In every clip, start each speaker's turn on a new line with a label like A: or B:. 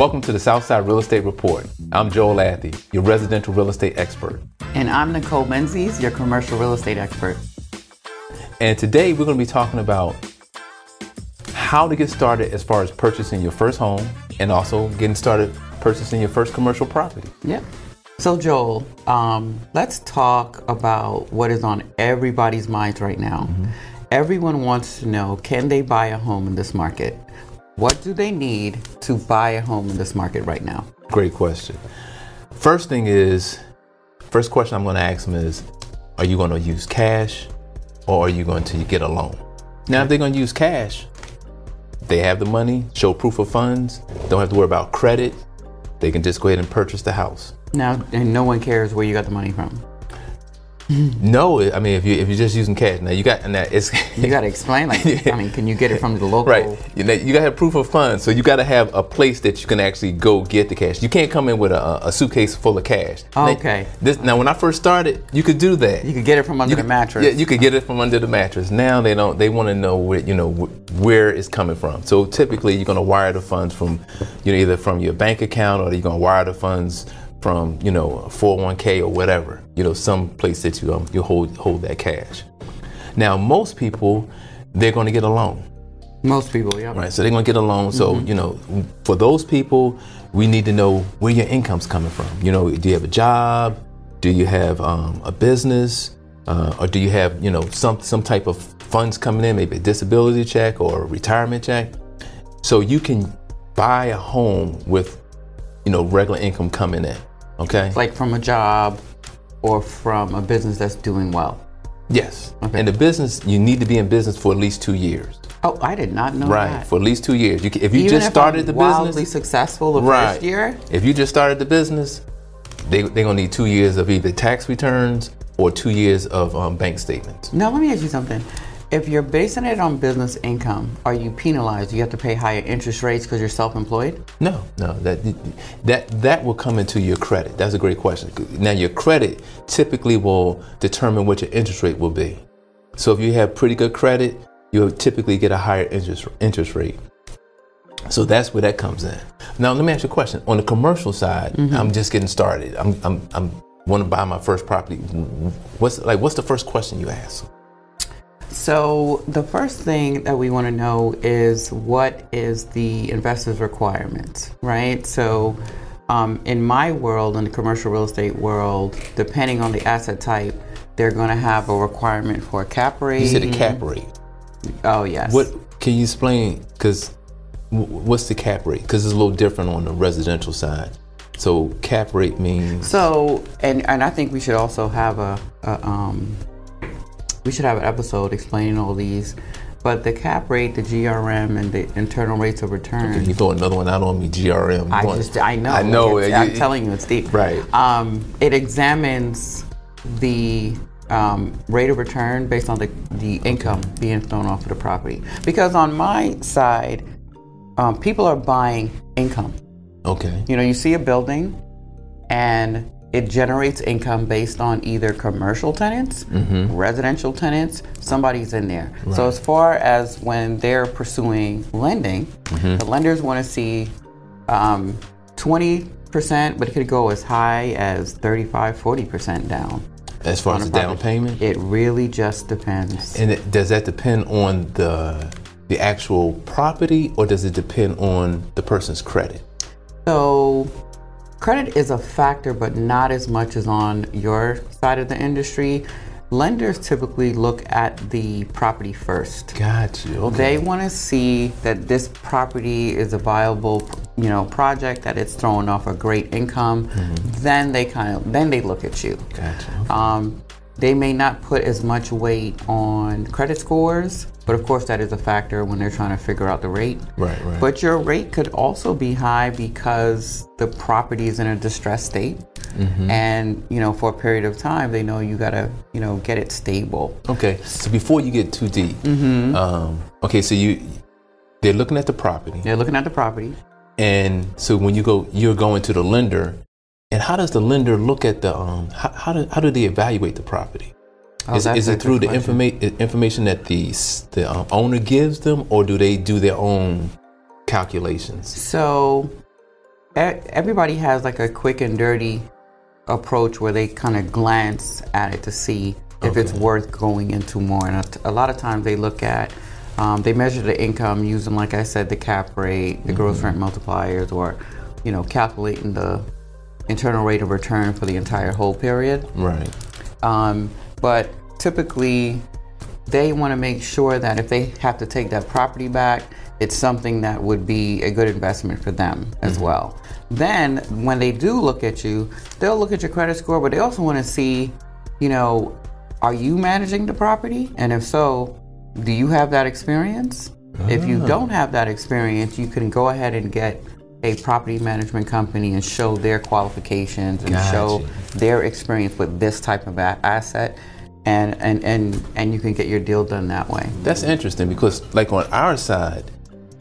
A: Welcome to the Southside Real Estate Report. I'm Joel Athy, your residential real estate expert.
B: And I'm Nichole Menzies, your commercial real estate expert.
A: And today we're going to be talking about how to get started as far as purchasing your first home and also getting started purchasing your first commercial property.
B: Yep. So, Joel, um, let's talk about what is on everybody's minds right now. Mm-hmm. Everyone wants to know can they buy a home in this market? What do they need to buy a home in this market right now?
A: Great question. First thing is, first question I'm going to ask them is, are you going to use cash or are you going to get a loan? Now, if they're going to use cash, they have the money, show proof of funds, don't have to worry about credit. They can just go ahead and purchase the house.
B: Now, and no one cares where you got the money from.
A: No, I mean if you if you're just using cash now you got and that it's
B: you got to explain like I mean can you get it from the local?
A: Right. You, know, you got to have proof of funds so you got to have a place that you can actually go get the cash. You can't come in with a, a suitcase full of cash.
B: Okay.
A: now, this now when I first started you could do that.
B: You could get it from under
A: you
B: the
A: could,
B: mattress.
A: yeah you could get it from under the mattress. Now they don't they want to know where you know where it's coming from. So typically you're going to wire the funds from you know either from your bank account or you're going to wire the funds from you know 401k or whatever you know some place that you um, you hold hold that cash. Now most people they're going to get a loan.
B: Most people yeah.
A: Right so they're going to get a loan. So mm-hmm. you know for those people we need to know where your income's coming from. You know do you have a job? Do you have um, a business? Uh, or do you have you know some some type of funds coming in maybe a disability check or a retirement check? So you can buy a home with you know regular income coming in Okay.
B: Like from a job or from a business that's doing well.
A: Yes. Okay. And the business, you need to be in business for at least two years.
B: Oh, I did not know that.
A: right,
B: that.
A: for at least two years. You, if you
B: Even
A: just
B: if
A: started
B: I'm
A: the
B: wildly
A: business,
B: successful the
A: right.
B: first year.
A: If you just started the business, they they're gonna need two years of either tax returns or two years of um, bank statements.
B: Now, let me ask you something. If you're basing it on business income, are you penalized? You have to pay higher interest rates because you're self-employed?
A: No, no. That that that will come into your credit. That's a great question. Now, your credit typically will determine what your interest rate will be. So, if you have pretty good credit, you'll typically get a higher interest interest rate. So that's where that comes in. Now, let me ask you a question. On the commercial side, mm-hmm. I'm just getting started. I'm I'm I'm want to buy my first property. What's like? What's the first question you ask?
B: So, the first thing that we want to know is what is the investor's requirements, right? So, um, in my world, in the commercial real estate world, depending on the asset type, they're going to have a requirement for a cap rate.
A: You said a cap rate.
B: Oh yes.
A: What can you explain? Because what's the cap rate? Because it's a little different on the residential side. So cap rate means.
B: So and and I think we should also have a, a um, we should have an episode explaining all these. But the cap rate, the GRM, and the internal rates of return.
A: Okay, you throw another one out on me, GRM.
B: I just, I know.
A: I know.
B: Like I'm telling you, it's deep.
A: Right.
B: Um, it examines the um, rate of return based on the, the income being thrown off of the property. Because on my side, um, people are buying income.
A: Okay.
B: You know, you see a building, and it generates income based on either commercial tenants, mm-hmm. residential tenants, somebody's in there. Right. So, as far as when they're pursuing lending, mm-hmm. the lenders want to see um, 20%, but it could go as high as 35, 40% down.
A: As far as the down payment?
B: It really just depends.
A: And it, does that depend on the the actual property or does it depend on the person's credit?
B: So Credit is a factor, but not as much as on your side of the industry. Lenders typically look at the property first.
A: Got you. Okay.
B: They want to see that this property is a viable, you know, project that it's throwing off a great income. Mm-hmm. Then they kind of then they look at you.
A: Gotcha.
B: Um, they may not put as much weight on credit scores, but of course that is a factor when they're trying to figure out the rate.
A: Right, right.
B: But your rate could also be high because the property is in a distressed state. Mm-hmm. And, you know, for a period of time, they know you got to, you know, get it stable.
A: Okay. So before you get too deep,
B: mm-hmm.
A: um, okay, so you, they're looking at the property.
B: They're looking at the property.
A: And so when you go, you're going to the lender and how does the lender look at the um? How how do, how do they evaluate the property?
B: Oh,
A: is, is it through the informa- information that the the um, owner gives them, or do they do their own calculations?
B: So, everybody has like a quick and dirty approach where they kind of glance at it to see if it's worth going into more. And a, a lot of times they look at, um, they measure the income using, like I said, the cap rate, the gross rent multipliers, or you know, calculating the internal rate of return for the entire whole period.
A: Right.
B: Um, but typically, they want to make sure that if they have to take that property back, it's something that would be a good investment for them as well. Then, when they do look at you, they'll look at your credit score, but they also want to see, you know, are you managing the property? And if so, do you have that experience? If you don't have that experience, you can go ahead and get a property management company and show their qualifications and show their experience with this type of a- asset and, and and and you can get your deal done that way
A: That's interesting because, like on our side,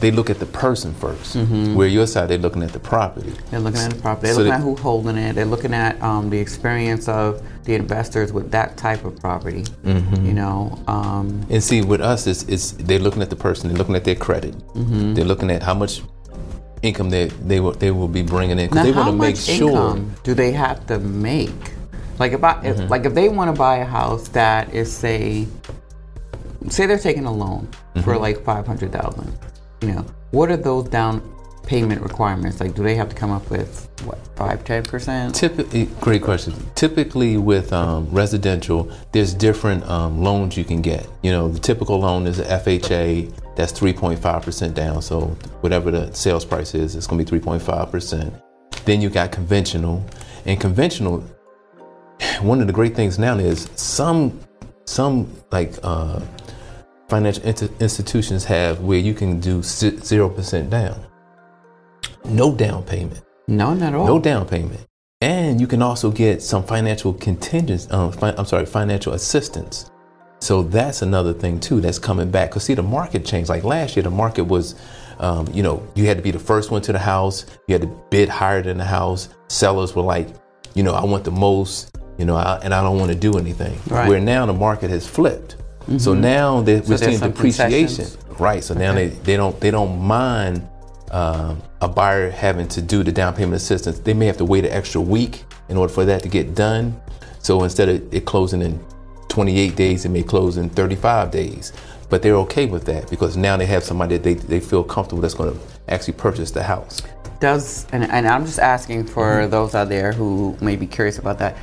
A: they look at the person 1st Where your side, they're looking at the property.
B: they're looking at the property they're
A: So
B: looking
A: they-
B: at who's holding it they're looking at um, the experience of the investors with that type of property
A: Mm-hmm.
B: you know um,
A: And see, with us, it's, it's they're looking at the person. They're looking at their credit.
B: Mm-hmm.
A: They're looking at how much income they they will they will be bringing in because they want to make sure.
B: do they have to make like if I,
A: Mm-hmm.
B: if, like if they want to buy a house that is say say they're taking a loan for
A: Mm-hmm.
B: like 500000 you know what are those down payment requirements like do they have to come up with what 5 10%
A: Typically, great question. Typically, with um, residential, there's different um, loans you can get. You know, the typical loan is a FHA. That's 3.5% down. So whatever the sales price is, it's going to be 3.5%. Then you got conventional, and conventional. One of the great things now is some some like uh, financial int- institutions have where you can do zero percent down, no down payment
B: no not at all
A: no down payment, and you can also get some financial contingents. Um, fi- I'm sorry, financial assistance. So that's another thing too that's coming back. Cause see, the market changed. Like last year, the market was, um, you know, you had to be the first one to the house. You had to bid higher than the house. Sellers were like, you know, I want the most, you know, I, and I don't want to do anything.
B: Right.
A: Where now the market has flipped. So now they, we're seeing depreciation. Right. So now they, they don't they don't mind um, a buyer having to do the down payment assistance. They may have to wait an extra week in order for that to get done. So instead of it closing in 28 days, it may close in 35 days. But they're okay with that because now they have somebody that they, they feel comfortable that's going to actually purchase the house.
B: does and, and i'm just asking for
A: Mm-hmm.
B: those out there who may be curious about that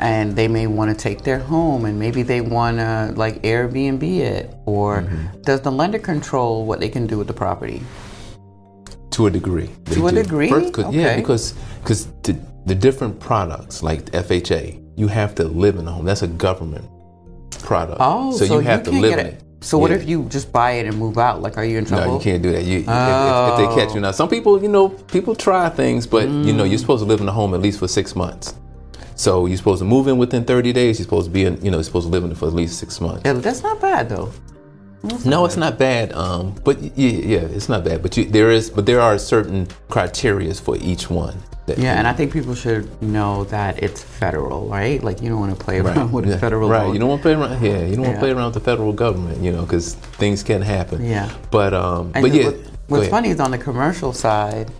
B: and they may want to take their home and maybe they want to like airbnb it or
A: Mm-hmm.
B: does the lender control what they can do with the property
A: To a degree.
B: To a
A: do.
B: degree?
A: First, 'cause- Yeah,
B: Okay.
A: because because the, the different products like FHA, you have to live in a home. That's a government product.
B: oh
A: so, you have to
B: can't
A: live in
B: it so what
A: Yeah.
B: if you just buy it and move out like are you in trouble
A: No, you can't do that. You, if- if, if they catch you now, some people, you know, people try things, but you know,
B: Mm.
A: you're supposed to live in the home at least for six months. So you're supposed to move in within 30 days. You're supposed to be in, you know, you're supposed to live in it for at least six months.
B: Yeah, that's not bad though
A: No, it's not bad. Um, but yeah, yeah, it's not bad. But you, there is, but there are certain criterias for each one.
B: Yeah and i think people should know that it's federal right like you don't want to play around with
A: yeah,
B: federal
A: right.
B: law.
A: You don't want to play around. Yeah, you don't want to play around with the federal government. You know, because things can happen.
B: Yeah.
A: But um,
B: And
A: but yeah.
B: what- what's funny is on the commercial side,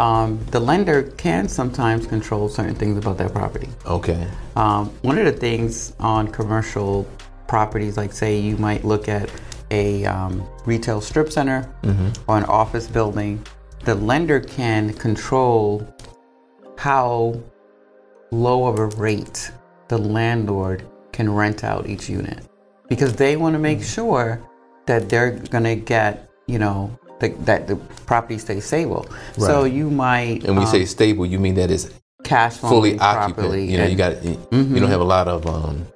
B: um, the lender can sometimes control certain things about their property.
A: Okay.
B: Um, one of the things on commercial properties, like say you might look at a um, retail strip center or an office building, the lender can control how low of a rate the landlord can rent out each unit because they want to make sure that they're going to get, you know, the, that the property stays stable. So you might
A: And we
B: um,
A: say stable, you mean that it's
B: cash
A: fully
B: properly.
A: occupant. You know, you got you don't have a lot of um,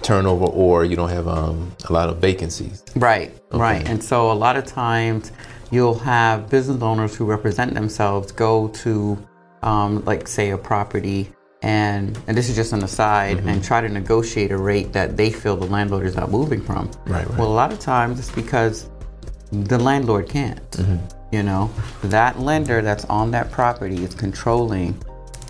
A: turnover, or you don't have um, a lot of vacancies.
B: Right, right. And so a lot of times you'll have business owners who represent themselves go to, um, like, say, a property. And, and this is just an aside,
A: Mm-hmm.
B: and try to negotiate a rate that they feel the landlord is not moving from.
A: Right, right.
B: Well, a lot of times it's because the landlord can't.
A: Mm-hmm.
B: You know, that lender that's on that property is controlling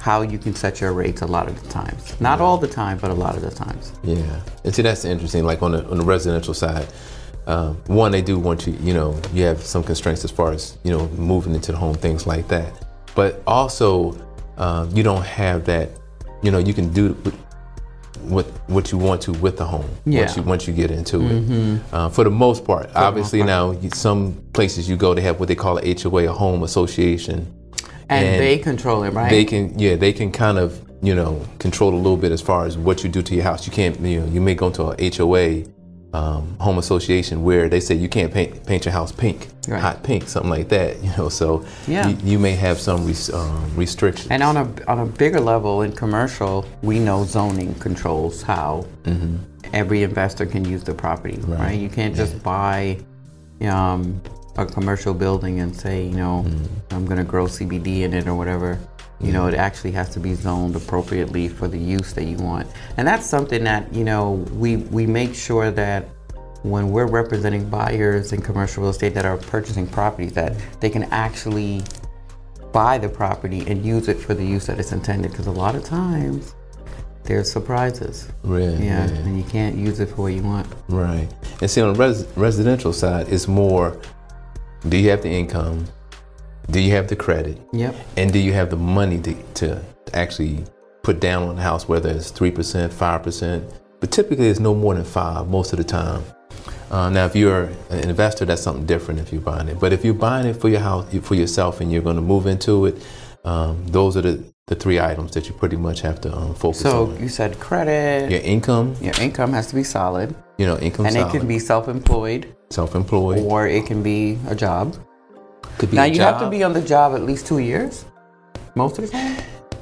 B: how you can set your rates a lot of the times. Not all the time, but a lot of the times.
A: Yeah, and see that's interesting. Like on the on the residential side, um, one they do want you. You know, you have some constraints as far as you know moving into the home, things like that. But also um, you don't have that. You know, you can do what what you want to with the home
B: Yeah.
A: once you once you get into it. Uh, for the most part, obviously now you, some places you go they have what they call a HOA, a home association.
B: And,
A: And
B: they control it, right?
A: They can yeah they can kind of you know control a little bit as far as what you do to your house. You can't you know you may go into a HOA. Um, home association where they say you can't paint paint your house pink,
B: Right.
A: hot pink, something like that. You know, so
B: Yeah.
A: you, you may have some res, um, restrictions.
B: And on a on a bigger level in commercial, we know zoning controls how every investor can use the property, right? You can't just buy um, a commercial building and say, you know, I'm going to grow CBD in it or whatever. You know, it actually has to be zoned appropriately for the use that you want, and that's something that you know we we make sure that when we're representing buyers in commercial real estate that are purchasing properties that they can actually buy the property and use it for the use that it's intended because a lot of times there's surprises
A: Right,
B: yeah
A: right.
B: and you can't use it for what you want
A: Right. And see, on the res- residential side, it's more do you have the income? Do you have the credit?
B: yep
A: And do you have the money to, to actually put down on the house, whether it's 3%, 5%? But typically, it's no more than 5 most of the time. Uh, now, if you're an investor, that's something different if you're buying it. But if you're buying it for your house, for yourself, and you're going to move into it, um, those are the, the three items that you pretty much have to um, focus
B: so
A: on.
B: So you said credit
A: Your income,
B: your income has to be solid
A: you know, income
B: and
A: solid,
B: it can be self-employed
A: self-employed.
B: or it can be a job
A: Could be
B: now you have to be on the job at least two years most of the time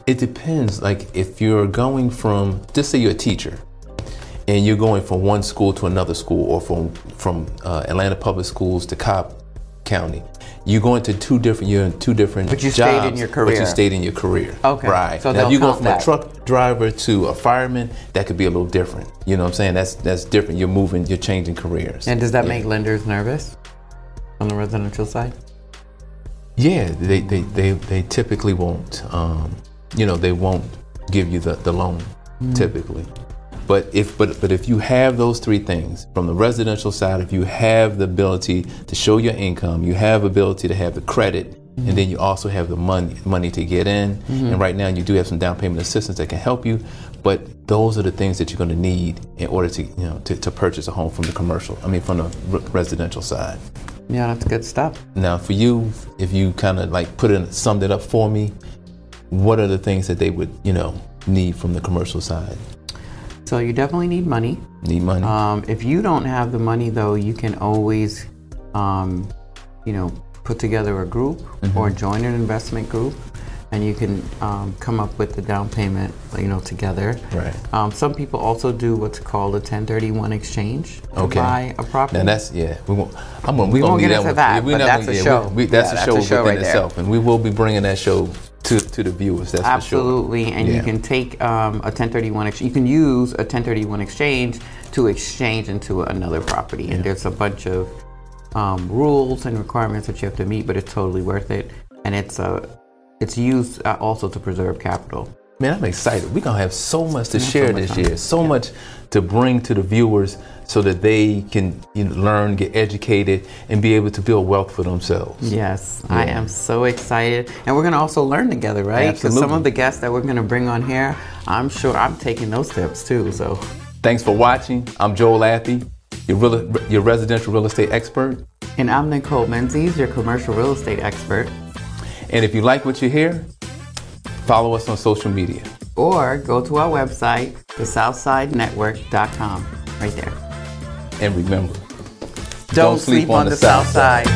A: It depends. Like if you're going from, just say you're a teacher, and you're going from one school to another school, or from from uh, Atlanta Public Schools to Cobb County, you're going to two different. You're in two different.
B: But you stayed in
A: jobs,
B: your
A: But
B: career.
A: you stayed in your career.
B: Okay.
A: Right.
B: So
A: now, if you go from
B: that.
A: a truck driver to a fireman, that could be a little different. You know what I'm saying? That's that's different. You're moving. You're changing careers.
B: and does that
A: Yeah.
B: make lenders nervous on the residential side
A: Yeah, they, they, they, they typically won't, um, you know, they won't give you the, the loan mm-hmm. typically. But if but but if you have those three things from the residential side, if you have the ability to show your income, you have ability to have the credit, and mm-hmm. then you also have the money money to get in. Mm-hmm. And right now you do have some down payment assistance that can help you. But those are the things that you're going to need in order to you know to, to purchase a home from the commercial. I mean from the re- residential side.
B: Yeah that's good stuff
A: Now, for you, if you kind of like put it, summed it up for me, what are the things that they would, you know, need from the commercial side?
B: so you definitely need money
A: Need money.
B: Um, if you don't have the money, though, you can always, um, you know, put together a group or join an investment group, and you can um, come up with the down payment, you know, together.
A: Right.
B: Um, some people also do what's called a 1031 exchange to
A: Okay.
B: buy a property.
A: now that's yeah. We won't. I'm gonna. We,
B: We won't get into that,
A: we
B: but that's
A: gonna-
B: a
A: yeah,
B: show.
A: We, we, that's
B: Yeah,
A: a
B: that's
A: show
B: a show
A: within
B: right there.
A: itself, and we will be bringing that show to to the viewers. That's for sure.
B: Absolutely, and you can take um, a 1031. Ex- you can use a 1031 exchange to exchange into another property, and there's a bunch of um, rules and requirements that you have to meet, but it's totally worth it, and it's a it's used uh, also to preserve capital.
A: Man, I'm excited. We're gonna have so much to
B: so
A: share
B: much
A: this year. So much to bring to the viewers, so that they can you know, learn, get educated, and be able to build wealth for themselves.
B: Yes, I am so excited, and we're gonna also learn together, right? Because some of the guests that we're gonna bring on here, I'm sure I'm taking those steps too. So,
A: Thanks for watching. I'm Joel Athy, your, real, your residential real estate expert.
B: and I'm Nichole Menzies, your commercial real estate expert.
A: And if you like what you hear, follow us on social media.
B: or go to our website, thesouthsidenetwork.com, right there.
A: And remember,
B: Don't, sleep, on, the, south side.